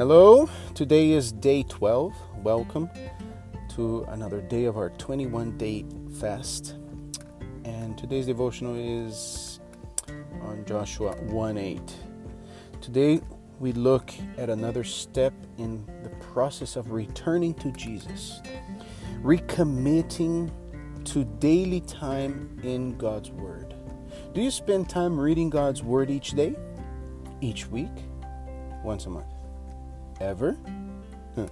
Hello, today is day 12. Welcome to another day of our 21 day fast. And today's devotional is on Joshua 1 8. Today we look at another step in the process of returning to Jesus, recommitting to daily time in God's Word. Do you spend time reading God's Word each day, each week, once a month? Ever? Hmm.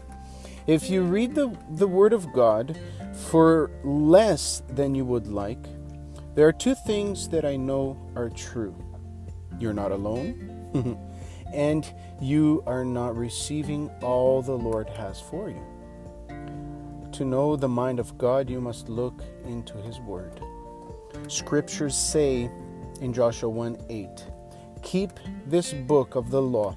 If you read the, the Word of God for less than you would like, there are two things that I know are true. You're not alone, and you are not receiving all the Lord has for you. To know the mind of God, you must look into His Word. Scriptures say in Joshua 1 8, Keep this book of the law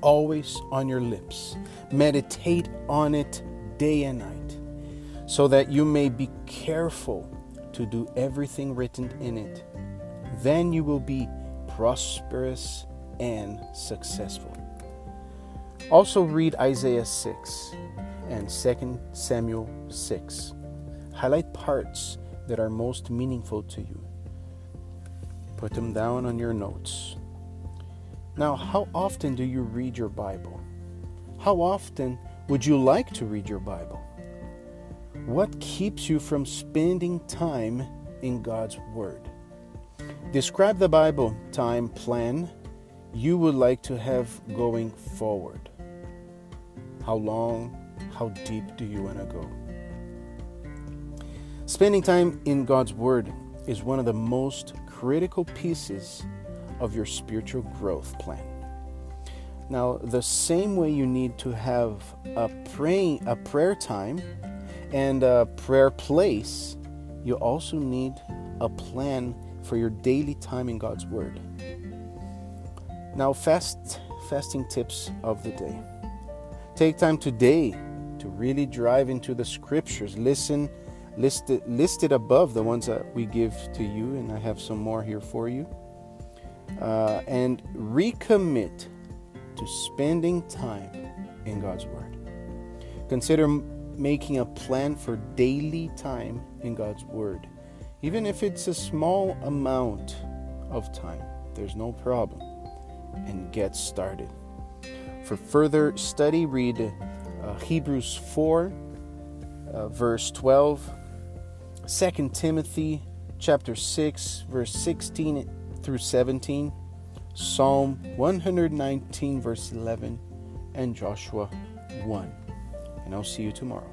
always on your lips. Meditate on it day and night, so that you may be careful to do everything written in it. Then you will be prosperous and successful. Also, read Isaiah 6 and 2 Samuel 6. Highlight parts that are most meaningful to you. Put them down on your notes. Now, how often do you read your Bible? How often would you like to read your Bible? What keeps you from spending time in God's Word? Describe the Bible time plan you would like to have going forward. How long, how deep do you want to go? Spending time in God's Word is one of the most critical pieces of your spiritual growth plan. Now, the same way you need to have a praying a prayer time and a prayer place, you also need a plan for your daily time in God's word. Now, fast fasting tips of the day. Take time today to really drive into the scriptures. Listen listed listed above the ones that we give to you and I have some more here for you uh, and recommit to spending time in God's Word. Consider making a plan for daily time in God's Word. Even if it's a small amount of time, there's no problem. And get started. For further study, read uh, Hebrews 4, uh, verse 12, 2 Timothy chapter 6, verse 16 through 17, Psalm 119, verse 11, and Joshua 1. And I'll see you tomorrow.